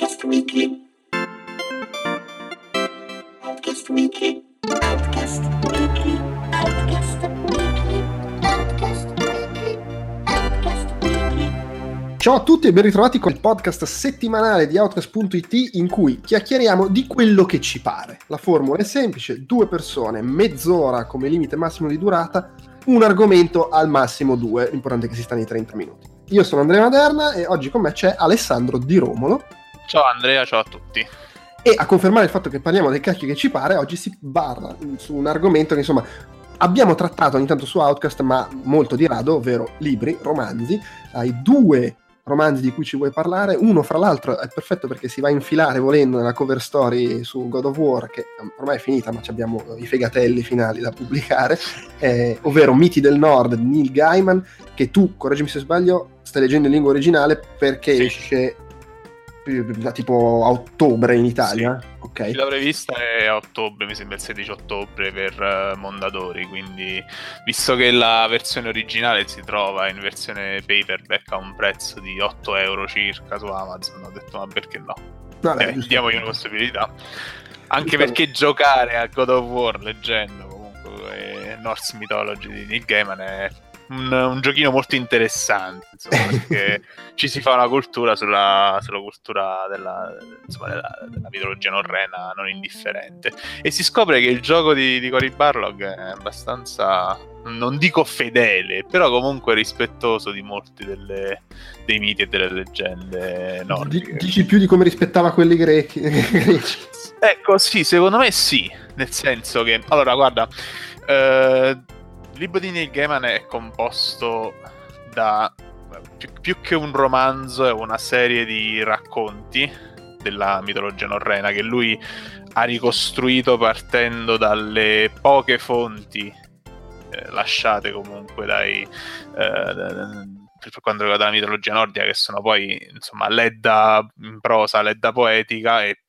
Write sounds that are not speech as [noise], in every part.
Outcast Weekly. Outcast Weekly. Outcast Weekly. Outcast Weekly. Outcast. Ciao a tutti e ben ritrovati con il podcast settimanale di Outcast.it in cui chiacchieriamo di quello che ci pare. La formula è semplice, due persone, mezz'ora come limite massimo di durata, un argomento al massimo due, l'importante è che si sta nei 30 minuti. Io sono Andrea Maderna e oggi con me c'è Alessandro Di Romolo Ciao Andrea, ciao a tutti. e a confermare il fatto che parliamo del cacchio che ci pare, oggi si barra su un argomento che insomma abbiamo trattato ogni tanto su Outcast ma molto di rado, ovvero libri, romanzi. Hai due romanzi di cui ci vuoi parlare, uno fra l'altro è perfetto perché si va a infilare volendo nella cover story su God of War che ormai è finita ma ci abbiamo i fegatelli finali da pubblicare, eh, ovvero Miti del Nord di Neil Gaiman che tu, correggimi se sbaglio, stai leggendo in lingua originale perché Sì. esce tipo a ottobre in Italia. Ok. La prevista è a ottobre, mi sembra il 16 ottobre per eh, Mondadori, quindi visto che la versione originale si trova in versione paperback a un prezzo di 8 euro circa su Amazon, ho detto ma perché no? Vabbè, Eh, diamogli una possibilità. Anche perché giocare a God of War leggendo comunque eh, Norse Mythology di Neil Gaiman è un, un giochino molto interessante, insomma, [laughs] perché ci si fa una cultura sulla, sulla cultura della, insomma, della, della mitologia norrena non indifferente. E si scopre che il gioco di, di Cory Barlog è abbastanza, non dico fedele, però comunque rispettoso di molti delle- dei miti e delle leggende Di- nordiche. dici più di come rispettava quelli grechi. [laughs] greci. Ecco, sì, secondo me sì, nel senso che, allora, guarda, eh, il libro di Neil Gaiman è composto da più, più che un romanzo, è una serie di racconti della mitologia norrena che lui ha ricostruito partendo dalle poche fonti eh, lasciate comunque dai... eh, per quanto riguarda la mitologia nordica, che sono poi insomma ledda in prosa, ledda poetica e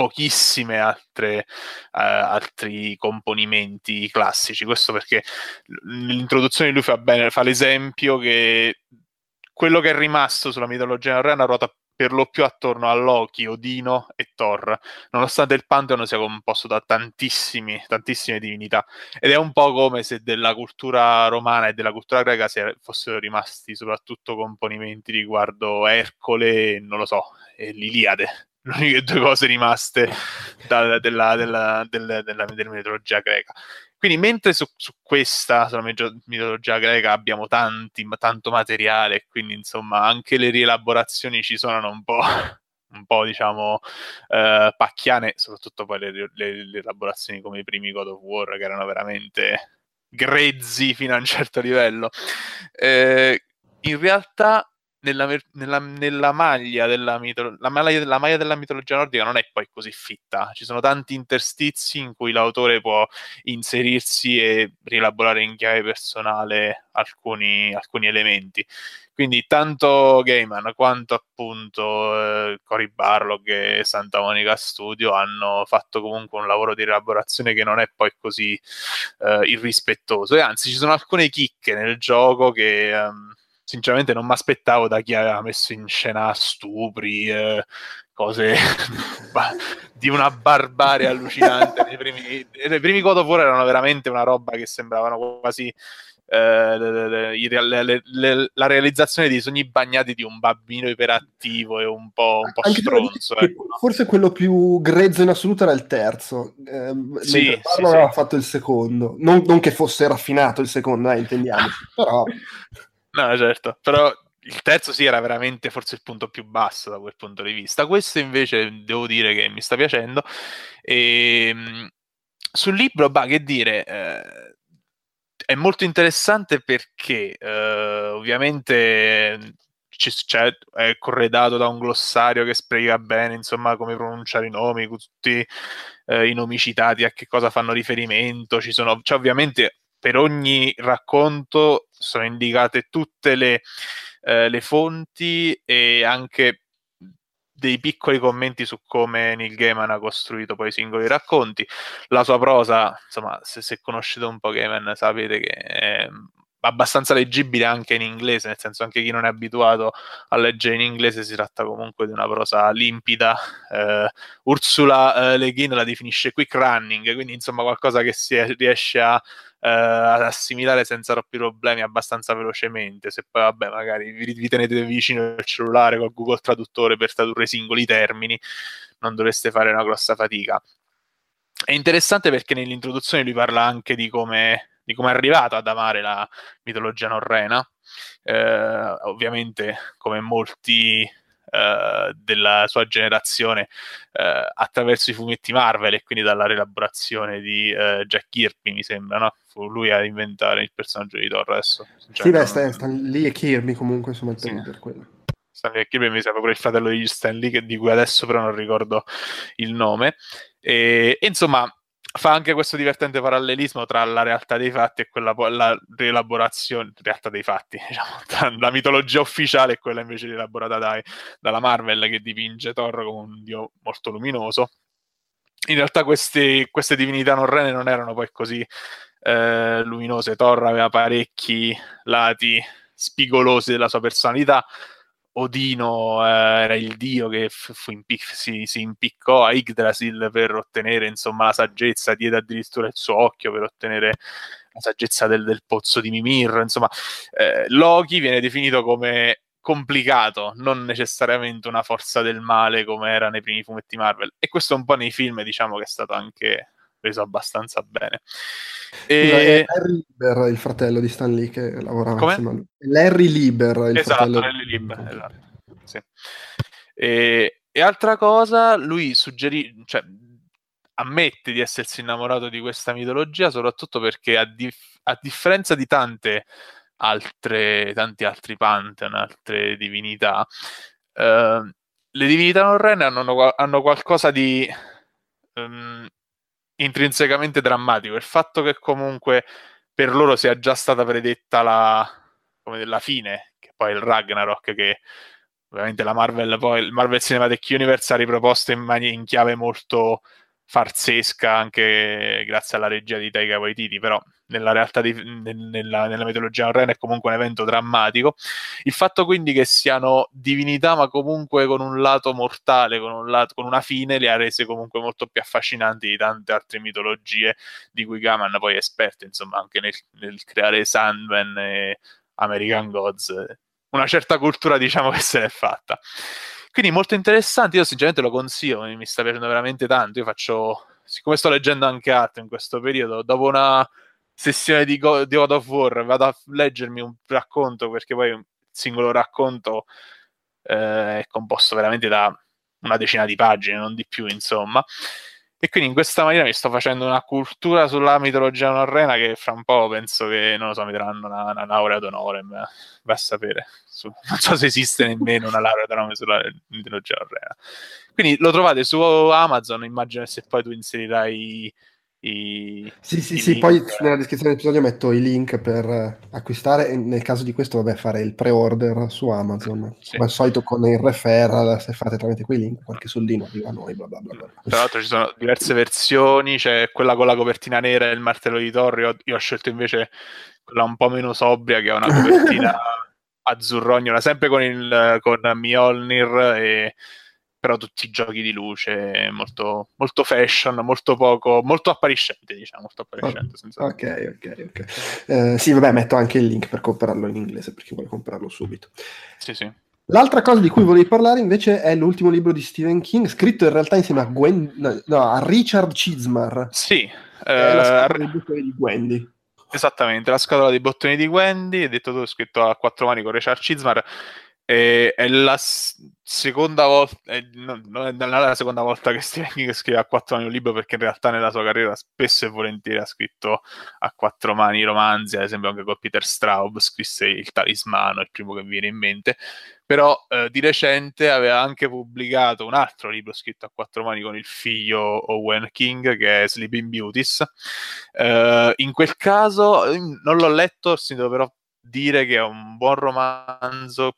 pochissime altre, eh, altri componimenti classici. Questo perché l- l'introduzione di lui fa, bene, fa l'esempio che quello che è rimasto sulla mitologia norrena ruota per lo più attorno a Loki, Odino e Thor, nonostante il Pantheon sia composto da tantissime divinità. Ed è un po' come se della cultura romana e della cultura greca fossero rimasti soprattutto componimenti riguardo Ercole, non lo so, e l'Iliade. Le uniche due cose rimaste da- della, della- del- della- della mitologia greca. Quindi, mentre su, su questa, sulla mitologia greca, abbiamo tanti, tanto materiale, quindi insomma anche le rielaborazioni ci suonano un po', [laughs] un po' diciamo, eh, pacchiane, soprattutto poi le, le- le elaborazioni come i primi God of War, che erano veramente grezzi fino a un certo livello. Eh, in realtà nella, nella- nella maglia della mitolo- maglia, la maglia della mitologia nordica non è poi così fitta. Ci sono tanti interstizi in cui l'autore può inserirsi e rielaborare in chiave personale alcuni, alcuni elementi. Quindi tanto Gaiman quanto appunto eh, Cory Barlog e Santa Monica Studio hanno fatto comunque un lavoro di rielaborazione che non è poi così eh, irrispettoso e anzi ci sono alcune chicche nel gioco che ehm, sinceramente non mi aspettavo da chi aveva messo in scena stupri, eh, cose [laughs] di una barbarie allucinante. nei, primi, nei primi God of War erano veramente una roba che sembravano quasi eh, le- le- le- la realizzazione dei sogni bagnati di un bambino iperattivo e un po', un po stronzo. ecco? Forse quello più grezzo in assoluto era il terzo. ehm, Sì, sì, Parlo sì. aveva fatto il secondo. Non, non che fosse raffinato il secondo, eh, intendiamoci. Però [laughs] No, certo, però il terzo sì era veramente forse il punto più basso da quel punto di vista. Questo invece devo dire che mi sta piacendo. E, mh, sul libro, bah, che dire, eh, è molto interessante perché eh, ovviamente ci- c'è- è corredato da un glossario che spiega bene, insomma, come pronunciare i nomi, tutti eh, i nomi citati, a che cosa fanno riferimento. Ci sono, cioè, ovviamente per ogni racconto sono indicate tutte le, eh, le fonti e anche dei piccoli commenti su come Neil Gaiman ha costruito poi i singoli racconti. La sua prosa, insomma, se, se conoscete un po' Gaiman sapete che è abbastanza leggibile anche in inglese, nel senso anche chi non è abituato a leggere in inglese si tratta comunque di una prosa limpida. Eh, Ursula eh, Le Guin la definisce quick running, quindi insomma qualcosa che si riesce a, eh, ad assimilare senza troppi problemi abbastanza velocemente. Se poi vabbè magari vi, vi tenete vicino il cellulare col Google Traduttore per tradurre i singoli termini, non dovreste fare una grossa fatica. È interessante perché nell'introduzione lui parla anche di come di come è arrivato ad amare la mitologia norrena. Eh, ovviamente, come molti eh, della sua generazione, eh, attraverso i fumetti Marvel e quindi dalla rielaborazione di eh, Jack Kirby, mi sembra, no? Fu lui a inventare il personaggio di Thor adesso. Cioè, sì, beh, sta, sta lì e Kirby comunque, insomma, sì. per quello. Stanley Kirby mi sembra pure il fratello di Stanley, di cui adesso però non ricordo il nome. E, e insomma, fa anche questo divertente parallelismo tra la realtà dei fatti e quella la rielaborazione realtà dei fatti, [laughs] diciamo, tra la mitologia ufficiale e quella invece rielaborata dai, dalla Marvel che dipinge Thor come un dio molto luminoso. In realtà queste, queste divinità norrene non erano poi così eh, luminose. Thor aveva parecchi lati spigolosi della sua personalità, Odino eh, era il dio che impic- si, si, impiccò a Yggdrasil per ottenere insomma, la saggezza, diede addirittura il suo occhio per ottenere la saggezza del, del pozzo di Mimir. Insomma, eh, Loki viene definito come complicato, non necessariamente una forza del male come era nei primi fumetti Marvel. E questo un po' nei film diciamo che è stato anche preso abbastanza bene. E... Larry Lieber, il fratello di Stan Lee che lavorava Come? insieme a lui. Larry Lieber, il esatto, fratello Larry Lieber, esatto. Sì. E, e, altra cosa, lui suggerì, cioè, ammette di essersi innamorato di questa mitologia, soprattutto perché a, dif- a differenza di tante altre, tanti altri pantheon, altre divinità, eh, le divinità norrene hanno, hanno qualcosa di um, intrinsecamente drammatico. Il fatto che comunque per loro sia già stata predetta la, come la fine, che poi è il Ragnarok, che ovviamente la Marvel, poi il Marvel Cinematic Universe ha riproposto in, mani- in chiave molto farsesca anche grazie alla regia di Taika Waititi, però nella realtà di, nella, nella, mitologia norrena è comunque un evento drammatico. Il fatto quindi che siano divinità ma comunque con un lato mortale, con, un lato, con una fine, le ha rese comunque molto più affascinanti di tante altre mitologie di cui Gaman poi è esperto, insomma anche nel, nel creare Sandman e American Gods. Una certa cultura diciamo che se l'è fatta. Quindi molto interessante, io sinceramente lo consiglio, mi sta piacendo veramente tanto. Io faccio, siccome sto leggendo anche altro in questo periodo, dopo una sessione di, Go- di God of War vado a leggermi un racconto, perché poi un singolo racconto eh, è composto veramente da una decina di pagine, non di più, insomma. E quindi in questa maniera mi sto facendo una cultura sulla mitologia norrena che fra un po' penso che, non lo so, mi daranno una, una laurea d'onore, va a sapere. Su, [laughs] non so se esiste nemmeno una laurea d'onore sulla mitologia norrena. Quindi lo trovate su Amazon, immagino se poi tu inserirai i, sì, sì, sì, poi nella descrizione dell'episodio metto i link per acquistare e nel caso di questo, vabbè, fare il pre-order su Amazon. Sì. Come al solito con il referral, se fate tramite quei link, qualche soldino arriva a noi, bla bla bla. bla. Tra l'altro ci sono diverse versioni, c'è quella con la copertina nera e il martello di Torri, io, io ho scelto invece quella un po' meno sobria che ha una copertina [laughs] azzurrognola, sempre con, il, con Mjolnir e però tutti i giochi di luce molto, molto fashion, molto poco, molto appariscente, diciamo, molto appariscente. Oh, ok, ok, ok. Eh, sì, vabbè, metto anche il link per comprarlo in inglese per chi vuole comprarlo subito. Sì, sì. L'altra cosa di cui volevi parlare invece è l'ultimo libro di Stephen King, scritto in realtà insieme a, Gwen, no, a Richard Chizmar. Sì. È la scatola dei bottoni di Wendy. Esattamente, la scatola dei bottoni di Wendy, detto tu, scritto a quattro mani con Richard Chizmar, e è la seconda volta, è, no, non è la seconda volta che Stephen King scrive a quattro mani un libro, perché in realtà nella sua carriera spesso e volentieri ha scritto a quattro mani romanzi, ad esempio anche con Peter Straub scrisse Il Talismano, il primo che mi viene in mente, però eh, di recente aveva anche pubblicato un altro libro scritto a quattro mani con il figlio Owen King, che è Sleeping Beauties. Eh, in quel caso non l'ho letto, devo però dire che è un buon romanzo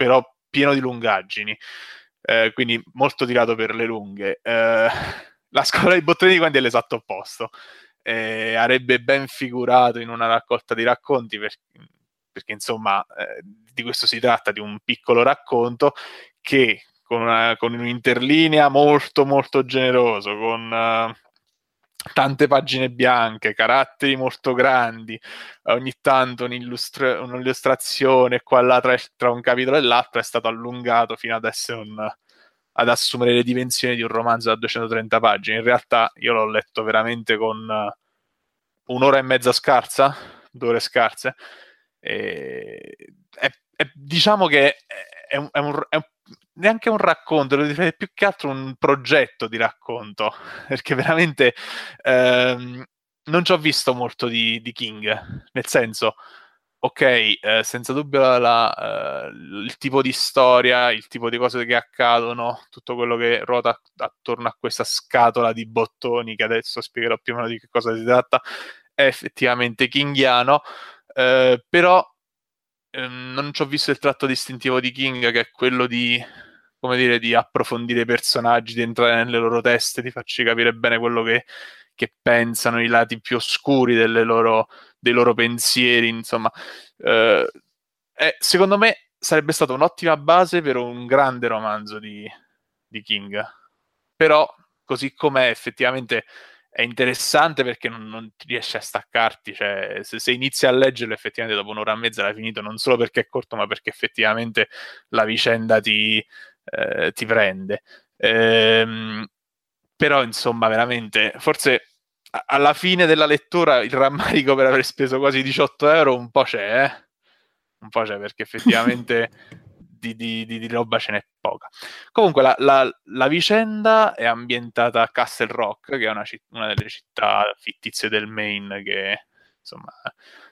però pieno di lungaggini, eh, quindi molto tirato per le lunghe. Eh, [laughs] la scuola dei bottoni di Quanti è l'esatto opposto. eh, avrebbe ben figurato in una raccolta di racconti per, perché insomma eh, di questo si tratta, di un piccolo racconto che con, una, con un'interlinea molto molto generoso, con uh, tante pagine bianche, caratteri molto grandi, ogni tanto un'illustra- un'illustrazione qua e là tra, tra, un capitolo e l'altro è stato allungato fino ad essere un, ad assumere le dimensioni di un romanzo da 230 pagine. In realtà io l'ho letto veramente con uh, un'ora e mezza scarsa, due ore scarse. E, è, è, diciamo che è un, un, un neanche un racconto, è più che altro un progetto di racconto, [laughs] perché veramente ehm, non ci ho visto molto di, di King, nel senso, ok, eh, senza dubbio la, la, uh, il tipo di storia, il tipo di cose che accadono, tutto quello che ruota attorno a questa scatola di bottoni, che adesso spiegherò più o meno di che cosa si tratta, è effettivamente kingiano, eh, però ehm, non ci ho visto il tratto distintivo di King, che è quello di come dire, di approfondire i personaggi, di entrare nelle loro teste, di farci capire bene quello che, che pensano, i lati più oscuri loro, dei loro pensieri, insomma. Eh, secondo me sarebbe stata un'ottima base per un grande romanzo di, di King. Però, così com'è, effettivamente è interessante perché non, non riesci a staccarti. Cioè, se, se, inizi a leggerlo, effettivamente dopo un'ora e mezza l'hai finito, non solo perché è corto, ma perché effettivamente la vicenda ti, eh, ti prende. Ehm, però, insomma, veramente, forse alla fine della lettura il rammarico per aver speso quasi 18 euro un po' c'è, eh? Un po' c'è perché effettivamente [laughs] di, di, di, di, roba ce n'è poca. Comunque la, la, la, vicenda è ambientata a Castle Rock, che è una, una delle città fittizie del Maine che insomma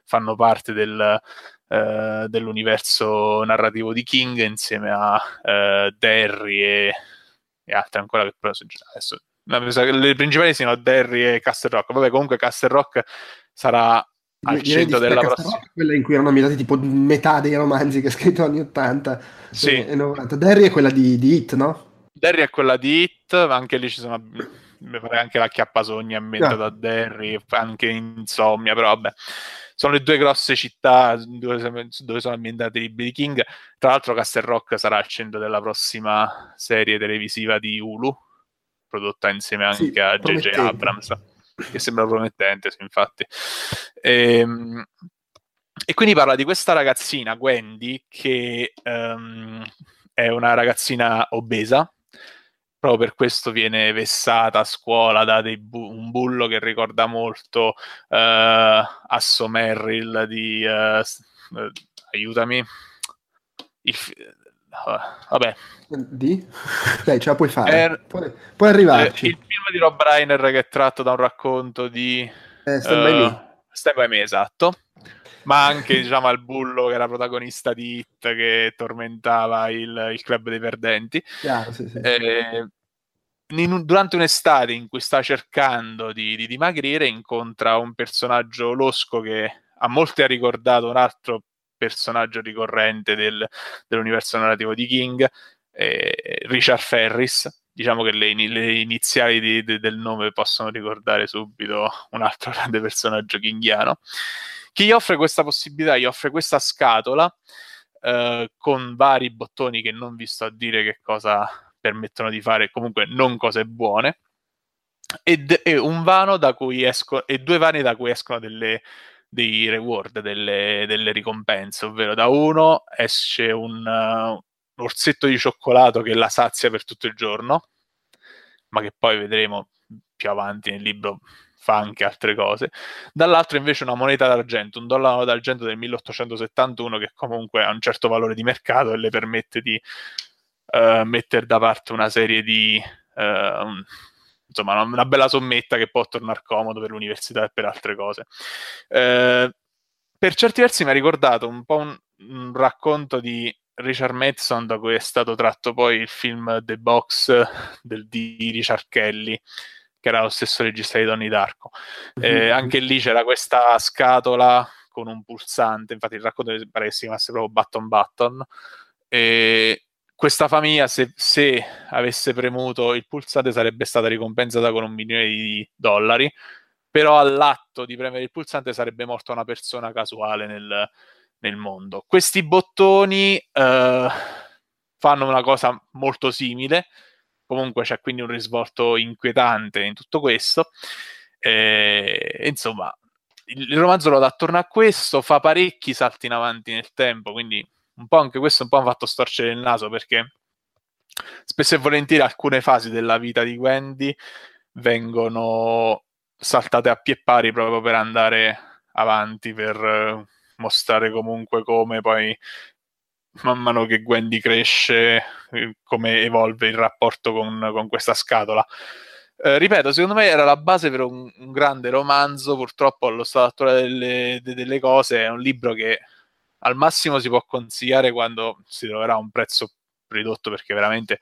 fanno parte del, uh, dell'universo narrativo di King insieme a uh, Derry e, e, altre ancora che però adesso le principali sono Derry e Castle Rock. Vabbè, comunque Castle Rock sarà al centro della prossima. Quella in cui erano ambientati tipo metà dei romanzi che ha scritto anni 80 sì. e 90. Derry è quella di, di Hit, no? Derry è quella di Hit, anche lì ci sono mi pare anche la chiappasogna ambientata no. Ah. da Derry, anche Insomnia, però vabbè. Sono le due grosse città dove, dove sono ambientati i libri di King. Tra l'altro Castle Rock sarà al centro della prossima serie televisiva di Hulu, prodotta insieme anche sì, a J.J. Abrams che sembra promettente, infatti. E, ehm, e, quindi parla di questa ragazzina, Wendy, che um, è una ragazzina obesa, proprio per questo viene vessata a scuola da bu- un bullo che ricorda molto uh, Asso Merrill di... Uh, uh, aiutami. Il, vabbè. Di? Dai, ce la puoi fare. Er... Puoi, puoi arrivarci. Eh, il film di Rob Reiner che è tratto da un racconto di... Eh, Stand By Me. Stand By Me, esatto. Ma anche, diciamo, al bullo che era protagonista di Hit che tormentava il, il club dei perdenti. Chiaro, sì, sì. Eh, in, durante un'estate in cui sta cercando di, di, dimagrire, incontra un personaggio losco che a molti ha ricordato un altro personaggio ricorrente del, dell'universo narrativo di King, eh, Richard Ferris. Diciamo che le, le iniziali di, di, del nome possono ricordare subito un altro [laughs] grande personaggio kingiano. Chi gli offre questa possibilità, gli offre questa scatola eh, con vari bottoni che non vi sto a dire che cosa permettono di fare, comunque non cose buone. E, e, un vano da cui escono e due vani da cui escono delle, dei reward, delle, delle, ricompense, ovvero da uno esce un, uh, un orsetto di cioccolato che la sazia per tutto il giorno, ma che poi vedremo più avanti nel libro fa anche altre cose. Dall'altro invece una moneta d'argento, un dollaro d'argento del 1871 che comunque ha un certo valore di mercato e le permette di uh, mettere da parte una serie di... Uh, insomma, una bella sommetta che può tornare comodo per l'università e per altre cose. Eh, per certi versi mi ha ricordato un po' un, un, racconto di Richard Madison da cui è stato tratto poi il film The Box del, di Richard Kelly che era lo stesso regista di Donnie Darko eh, mm-hmm. anche lì c'era questa scatola con un pulsante infatti il racconto pare che si chiamasse proprio Button Button e questa famiglia, se, se, avesse premuto il pulsante, sarebbe stata ricompensata con un milione di dollari, però all'atto di premere il pulsante sarebbe morta una persona casuale nel, nel mondo. Questi bottoni eh, fanno una cosa molto simile, comunque c'è quindi un risvolto inquietante in tutto questo. E, insomma, il, il romanzo lo dà attorno a questo, fa parecchi salti in avanti nel tempo, quindi un po' anche questo un po' mi ha fatto storcere il naso perché spesso e volentieri alcune fasi della vita di Wendy vengono saltate a pie pari proprio per andare avanti, per eh, mostrare comunque come poi man mano che Wendy cresce, eh, come evolve il rapporto con, con questa scatola. Eh, ripeto, secondo me era la base per un, un, grande romanzo, purtroppo allo stato attuale delle, delle cose è un libro che al massimo si può consigliare quando si troverà un prezzo ridotto perché veramente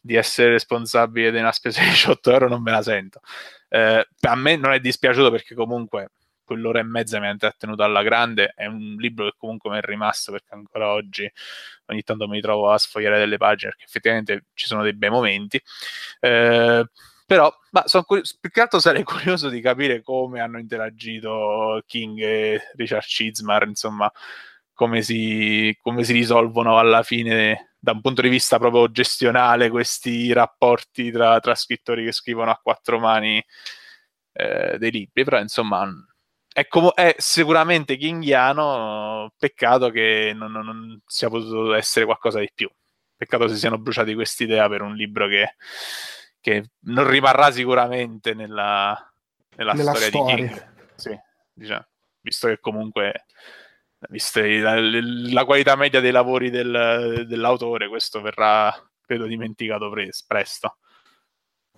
di essere responsabile di una spesa di [laughs] 18 euro non me la sento. Eh, a me non è dispiaciuto perché comunque quell'ora e mezza mi ha intrattenuto alla grande. È un libro che comunque mi è rimasto perché ancora oggi ogni tanto mi trovo a sfogliare delle pagine perché effettivamente ci sono dei bei momenti. Eh, però ma sono curi- più che altro sarei [laughs] curioso di capire come hanno interagito King e Richard Chizmar, insomma, come si, come si risolvono alla fine da un punto di vista proprio gestionale questi rapporti tra, tra scrittori che scrivono a quattro mani eh, dei libri, però insomma è, com- è sicuramente kinghiano, peccato che non, non, non, sia potuto essere qualcosa di più. Peccato si siano bruciati quest'idea per un libro che, che non rimarrà sicuramente nella, nella, nella storia, storia, di King. Sì, diciamo, visto che comunque vista la, la, qualità media dei lavori del, dell'autore, questo verrà, credo, dimenticato pres- presto.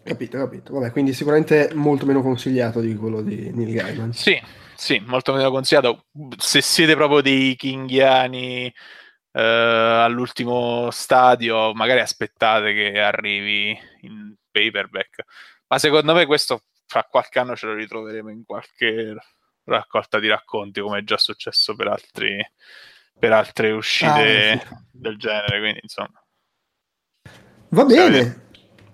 Capito, capito. Vabbè, quindi sicuramente molto meno consigliato di quello di Neil Gaiman. Sì, sì, molto meno consigliato. Se siete proprio dei kinghiani eh, all'ultimo stadio, magari aspettate che arrivi in paperback. Ma secondo me questo fra qualche anno ce lo ritroveremo in qualche raccolta di racconti, come è già successo per, altri, per altre uscite ah, sì. del genere. Quindi, insomma. Va bene.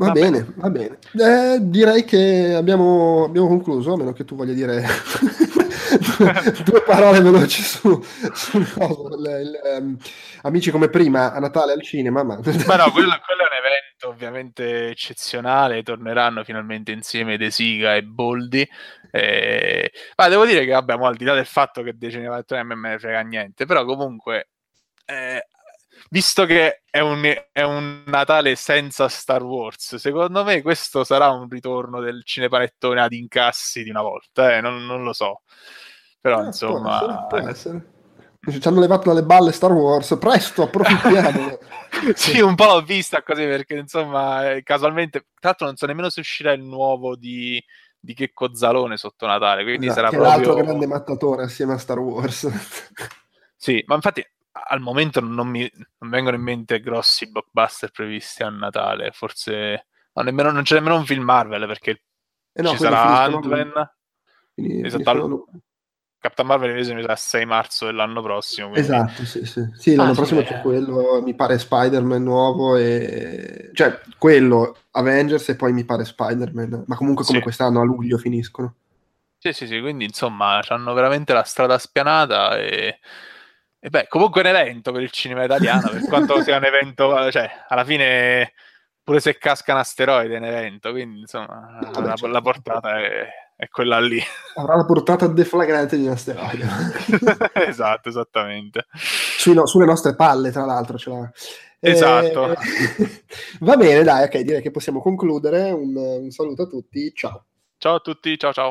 Va, va bene, bene, va bene. Eh, direi che abbiamo, abbiamo concluso, a meno che tu voglia dire [laughs] due parole veloci su, su no, il, il, um, amici come prima a Natale al cinema. Ma, [laughs] ma no, quello, quello, è un evento ovviamente eccezionale. Torneranno finalmente insieme De Siga e Boldi. Eh, ma devo dire che, vabbè, al di là del fatto che De a me me ne frega niente, però comunque. Eh, visto che è un, è un, Natale senza Star Wars, secondo me questo sarà un ritorno del cinepanettone ad incassi di una volta, eh? non, non, lo so. Però eh, insomma... Può essere, può essere. Ci hanno levato dalle balle Star Wars, presto, approfittiamo. [laughs] sì, un po' l'ho vista così perché insomma, eh, casualmente, tra l'altro non so nemmeno se uscirà il nuovo di, di Checco Zalone sotto Natale, quindi esatto, sarà che proprio... l'altro grande mattatore assieme a Star Wars. sì, ma infatti al momento non mi non vengono in mente grossi blockbuster previsti a Natale, forse no, nemmeno, non c'è nemmeno un film Marvel perché eh no, ci sarà Ant-Man. Esatto, al... Captain Marvel invece mi sa 6 marzo dell'anno prossimo. Quindi... Esatto, sì, sì. sì l'anno ah, prossimo sì, c'è quello, mi pare Spider-Man nuovo e... cioè quello, Avengers e poi mi pare Spider-Man, ma comunque come sì. quest'anno a luglio finiscono. Sì, sì, sì, quindi insomma hanno veramente la strada spianata e e beh, comunque è un evento per il cinema italiano, per quanto sia un evento, cioè, alla fine, pure se casca un asteroide è un evento, quindi insomma, no, la, certo. la, portata è, è, quella lì. Avrà la portata deflagrante di un asteroide. [laughs] esatto, esattamente. Sui, no, sulle nostre palle, tra l'altro, ce l'ha. Esatto. Eh, [laughs] va bene, dai, ok, direi che possiamo concludere. Un, un saluto a tutti, ciao. Ciao a tutti, ciao ciao.